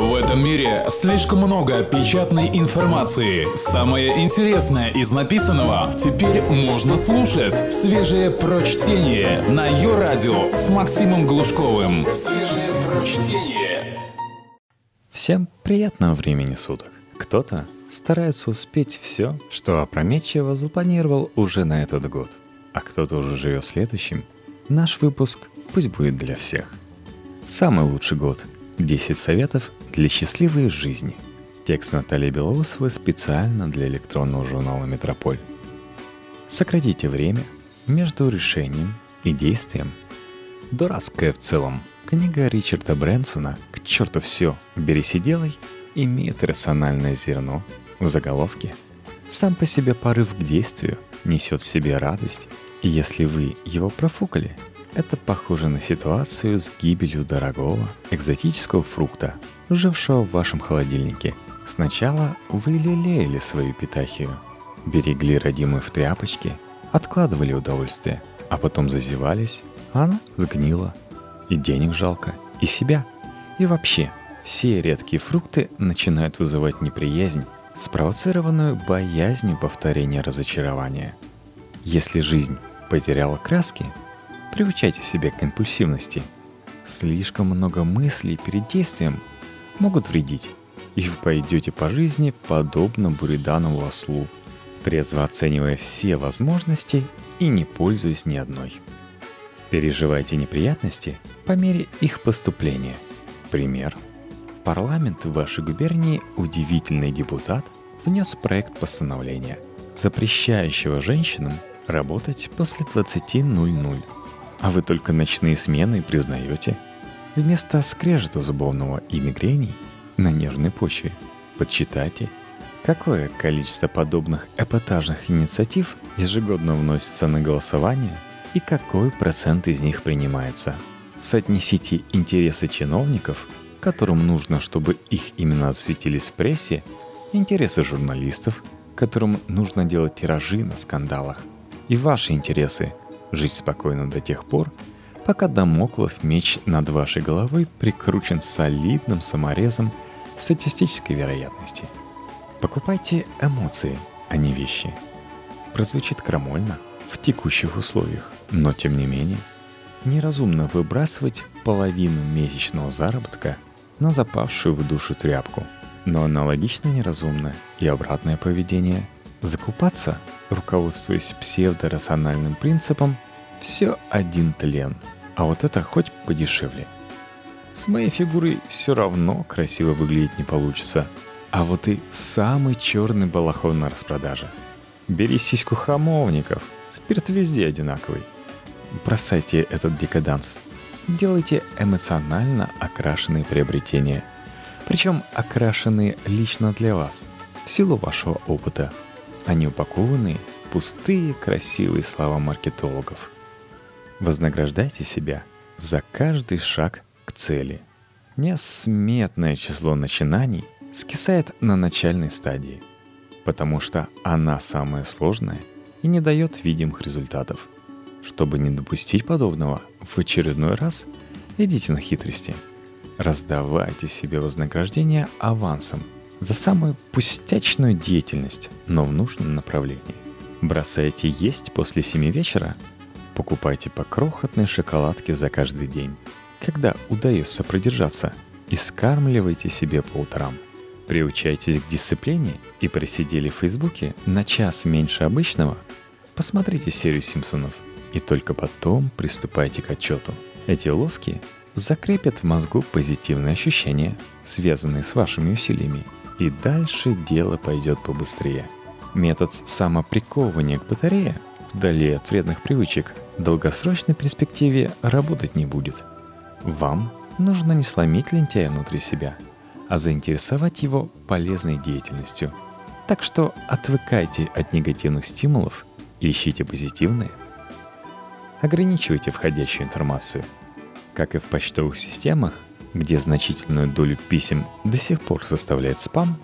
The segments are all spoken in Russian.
В этом мире слишком много печатной информации. Самое интересное из написанного теперь можно слушать. Свежее прочтение на ее радио с Максимом Глушковым. Свежее прочтение. Всем приятного времени суток. Кто-то старается успеть все, что опрометчиво запланировал уже на этот год, а кто-то уже живет следующим. Наш выпуск пусть будет для всех. Самый лучший год. 10 советов для счастливой жизни. Текст Натальи Белоусовой специально для электронного журнала «Метрополь». Сократите время между решением и действием. Дурацкая в целом. Книга Ричарда Брэнсона «К черту все, берись и делай» имеет рациональное зерно в заголовке. Сам по себе порыв к действию несет в себе радость, и если вы его профукали, это похоже на ситуацию с гибелью дорогого экзотического фрукта, жившего в вашем холодильнике. Сначала вы лелеяли свою питахию, берегли родимую в тряпочке, откладывали удовольствие, а потом зазевались, а она сгнила. И денег жалко, и себя. И вообще, все редкие фрукты начинают вызывать неприязнь, спровоцированную боязнью повторения разочарования. Если жизнь потеряла краски, приучайте себя к импульсивности. Слишком много мыслей перед действием могут вредить, и вы пойдете по жизни подобно буриданову ослу, трезво оценивая все возможности и не пользуясь ни одной. Переживайте неприятности по мере их поступления. Пример. В парламент вашей губернии удивительный депутат внес проект постановления, запрещающего женщинам работать после 20.00. А вы только ночные смены признаете. Вместо скрежета зубовного и мигрений на нервной почве подсчитайте, какое количество подобных эпатажных инициатив ежегодно вносится на голосование и какой процент из них принимается. Соотнесите интересы чиновников, которым нужно, чтобы их имена осветились в прессе, интересы журналистов, которым нужно делать тиражи на скандалах, и ваши интересы – жить спокойно до тех пор, пока домоклов меч над вашей головой прикручен солидным саморезом статистической вероятности. Покупайте эмоции, а не вещи. Прозвучит крамольно в текущих условиях, но тем не менее, неразумно выбрасывать половину месячного заработка на запавшую в душу тряпку. Но аналогично неразумно и обратное поведение – закупаться, руководствуясь псевдорациональным принципом «все один тлен», а вот это хоть подешевле. С моей фигурой все равно красиво выглядеть не получится, а вот и самый черный балахон на распродаже. Бери сиську хамовников, спирт везде одинаковый. Бросайте этот декаданс. Делайте эмоционально окрашенные приобретения. Причем окрашенные лично для вас, в силу вашего опыта, не упакованные в пустые красивые слова маркетологов. Вознаграждайте себя за каждый шаг к цели. Несметное число начинаний скисает на начальной стадии, потому что она самая сложная и не дает видимых результатов. Чтобы не допустить подобного, в очередной раз идите на хитрости. Раздавайте себе вознаграждение авансом за самую пустячную деятельность, но в нужном направлении. Бросайте есть после 7 вечера Покупайте по крохотной шоколадке за каждый день. Когда удается продержаться, и скармливайте себе по утрам. Приучайтесь к дисциплине и просидели в Фейсбуке на час меньше обычного. Посмотрите серию Симпсонов и только потом приступайте к отчету. Эти уловки закрепят в мозгу позитивные ощущения, связанные с вашими усилиями, и дальше дело пойдет побыстрее. Метод самоприковывания к батарее вдали от вредных привычек в долгосрочной перспективе работать не будет. Вам нужно не сломить лентяя внутри себя, а заинтересовать его полезной деятельностью. Так что отвыкайте от негативных стимулов и ищите позитивные. Ограничивайте входящую информацию. Как и в почтовых системах, где значительную долю писем до сих пор составляет спам,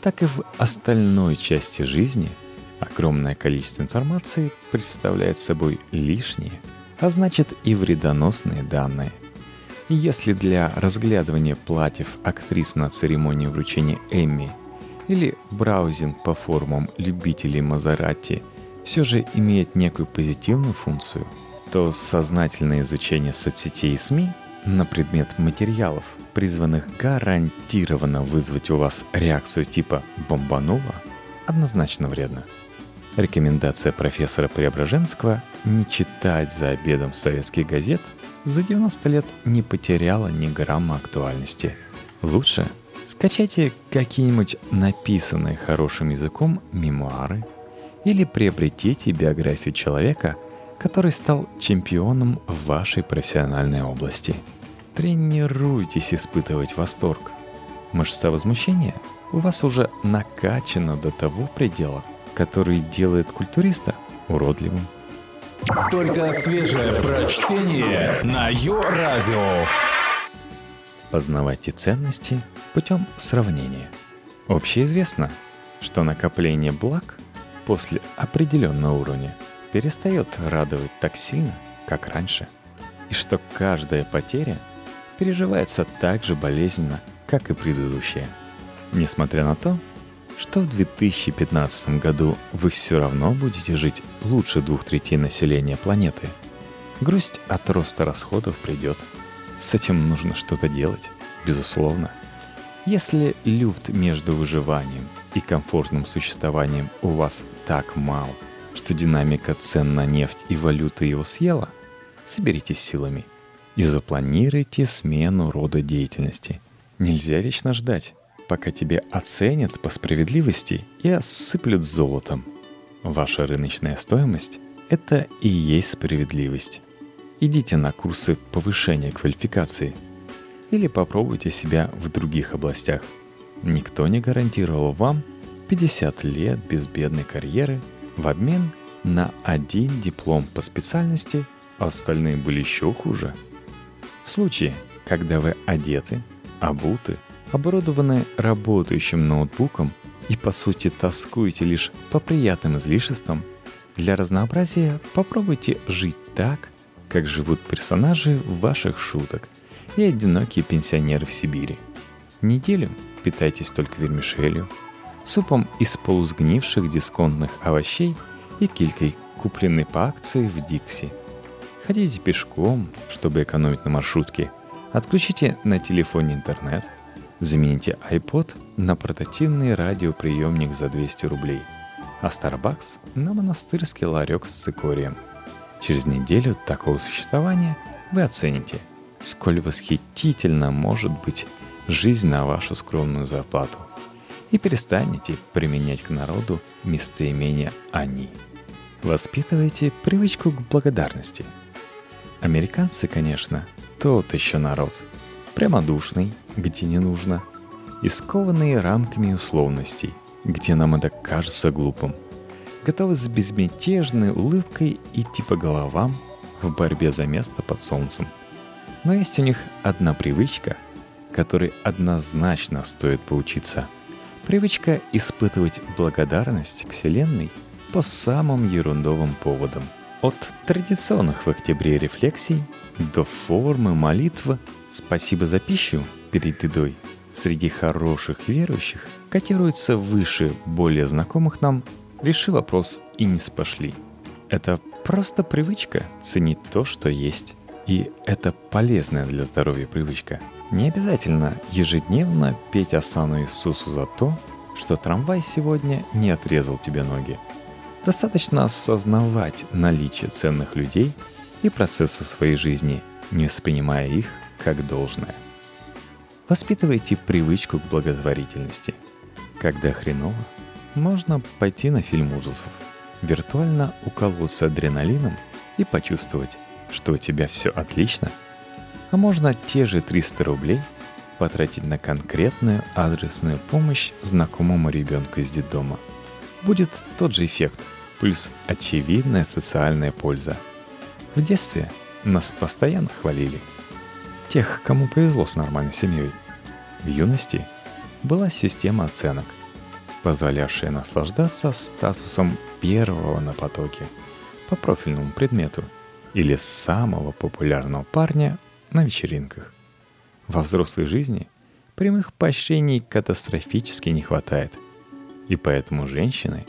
так и в остальной части жизни – Огромное количество информации представляет собой лишние, а значит и вредоносные данные. Если для разглядывания платьев актрис на церемонии вручения Эмми или браузинг по форумам любителей Мазерати все же имеет некую позитивную функцию, то сознательное изучение соцсетей и СМИ на предмет материалов, призванных гарантированно вызвать у вас реакцию типа «бомбануло», однозначно вредно. Рекомендация профессора Преображенского не читать за обедом советских газет за 90 лет не потеряла ни грамма актуальности. Лучше скачайте какие-нибудь написанные хорошим языком мемуары или приобретите биографию человека, который стал чемпионом в вашей профессиональной области. Тренируйтесь испытывать восторг. Мышца возмущения у вас уже накачана до того предела, который делает культуриста уродливым. Только свежее прочтение на Йо-Радио. Познавайте ценности путем сравнения. Общеизвестно, что накопление благ после определенного уровня перестает радовать так сильно, как раньше, и что каждая потеря переживается так же болезненно, как и предыдущая. Несмотря на то, что в 2015 году вы все равно будете жить лучше двух третей населения планеты. Грусть от роста расходов придет. С этим нужно что-то делать, безусловно. Если люфт между выживанием и комфортным существованием у вас так мал, что динамика цен на нефть и валюты его съела, соберитесь силами и запланируйте смену рода деятельности. Нельзя вечно ждать, пока тебе оценят по справедливости и осыплют золотом. Ваша рыночная стоимость – это и есть справедливость. Идите на курсы повышения квалификации или попробуйте себя в других областях. Никто не гарантировал вам 50 лет безбедной карьеры в обмен на один диплом по специальности, а остальные были еще хуже. В случае, когда вы одеты, обуты – оборудованы работающим ноутбуком и по сути тоскуете лишь по приятным излишествам, для разнообразия попробуйте жить так, как живут персонажи ваших шуток и одинокие пенсионеры в Сибири. Неделю питайтесь только вермишелью, супом из полусгнивших дисконтных овощей и килькой, купленной по акции в Дикси. Ходите пешком, чтобы экономить на маршрутке. Отключите на телефоне интернет – Замените iPod на портативный радиоприемник за 200 рублей, а Starbucks на монастырский ларек с цикорием. Через неделю такого существования вы оцените, сколь восхитительно может быть жизнь на вашу скромную зарплату и перестанете применять к народу местоимение «они». Воспитывайте привычку к благодарности. Американцы, конечно, тот еще народ – прямодушный, где не нужно, и рамками условностей, где нам это кажется глупым, готовы с безмятежной улыбкой идти по головам в борьбе за место под солнцем. Но есть у них одна привычка, которой однозначно стоит поучиться. Привычка испытывать благодарность Вселенной по самым ерундовым поводам. От традиционных в октябре рефлексий до формы молитвы Спасибо за пищу перед едой. Среди хороших верующих котируется выше более знакомых нам «реши вопрос и не спошли». Это просто привычка ценить то, что есть. И это полезная для здоровья привычка. Не обязательно ежедневно петь осану Иисусу за то, что трамвай сегодня не отрезал тебе ноги. Достаточно осознавать наличие ценных людей и процессов своей жизни, не воспринимая их как должное. Воспитывайте привычку к благотворительности. Когда хреново, можно пойти на фильм ужасов, виртуально уколоться адреналином и почувствовать, что у тебя все отлично. А можно те же 300 рублей потратить на конкретную адресную помощь знакомому ребенку из детдома. Будет тот же эффект, плюс очевидная социальная польза. В детстве нас постоянно хвалили – тех, кому повезло с нормальной семьей. В юности была система оценок, позволявшая наслаждаться статусом первого на потоке по профильному предмету или самого популярного парня на вечеринках. Во взрослой жизни прямых поощрений катастрофически не хватает. И поэтому женщины,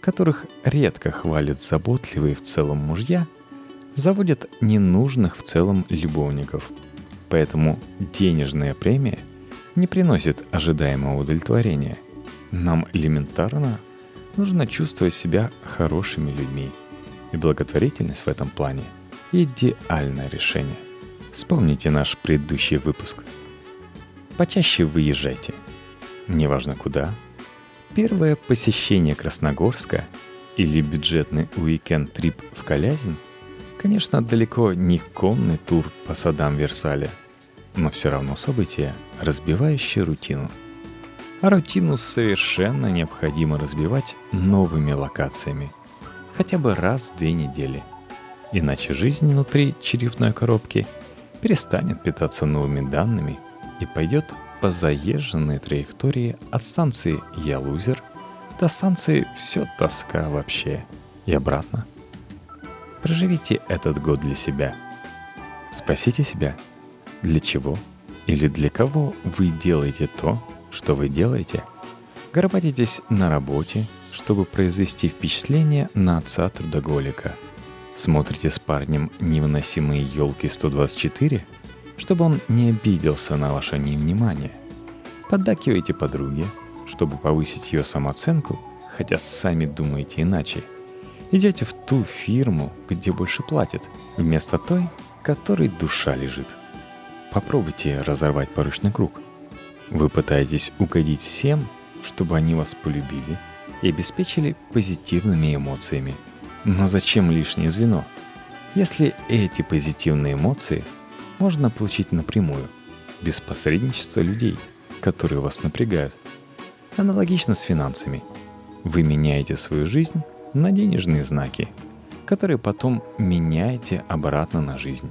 которых редко хвалят заботливые в целом мужья, заводят ненужных в целом любовников. Поэтому денежная премия не приносит ожидаемого удовлетворения. Нам элементарно нужно чувствовать себя хорошими людьми. И благотворительность в этом плане – идеальное решение. Вспомните наш предыдущий выпуск. Почаще выезжайте. Неважно куда. Первое посещение Красногорска или бюджетный уикенд-трип в Калязин – конечно, далеко не конный тур по садам Версаля, но все равно событие, разбивающее рутину – а рутину совершенно необходимо разбивать новыми локациями. Хотя бы раз в две недели. Иначе жизнь внутри черепной коробки перестанет питаться новыми данными и пойдет по заезженной траектории от станции «Я лузер» до станции «Все тоска вообще» и обратно. Проживите этот год для себя. Спросите себя, для чего или для кого вы делаете то, что вы делаете? Горбатитесь на работе, чтобы произвести впечатление на отца трудоголика. Смотрите с парнем невыносимые елки 124, чтобы он не обиделся на ваше невнимание. Поддакиваете подруге, чтобы повысить ее самооценку, хотя сами думаете иначе. Идете в ту фирму, где больше платят, вместо той, которой душа лежит. Попробуйте разорвать порочный круг – вы пытаетесь угодить всем, чтобы они вас полюбили и обеспечили позитивными эмоциями. Но зачем лишнее звено? Если эти позитивные эмоции можно получить напрямую, без посредничества людей, которые вас напрягают. Аналогично с финансами. Вы меняете свою жизнь на денежные знаки, которые потом меняете обратно на жизнь.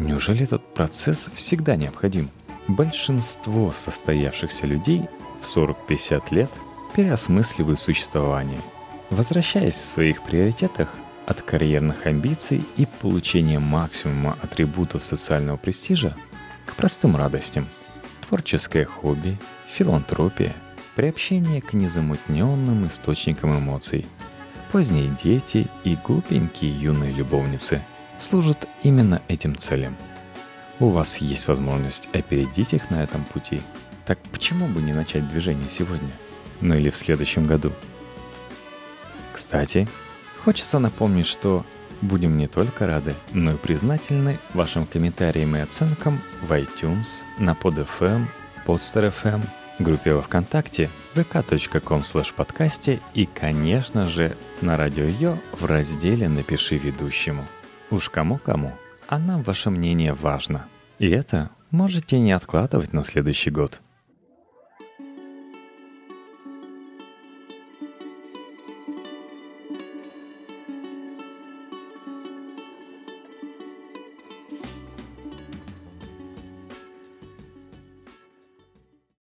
Неужели этот процесс всегда необходим? Большинство состоявшихся людей в 40-50 лет переосмысливают существование, возвращаясь в своих приоритетах от карьерных амбиций и получения максимума атрибутов социального престижа к простым радостям. Творческое хобби, филантропия, приобщение к незамутненным источникам эмоций. Поздние дети и глупенькие юные любовницы служат именно этим целям – у вас есть возможность опередить их на этом пути. Так почему бы не начать движение сегодня? Ну или в следующем году? Кстати, хочется напомнить, что будем не только рады, но и признательны вашим комментариям и оценкам в iTunes, на PodFM, Podster.fm, группе во Вконтакте, vk.com подкасте и, конечно же, на Радио Йо в разделе «Напиши ведущему». Уж кому-кому, а нам ваше мнение важно. И это можете не откладывать на следующий год –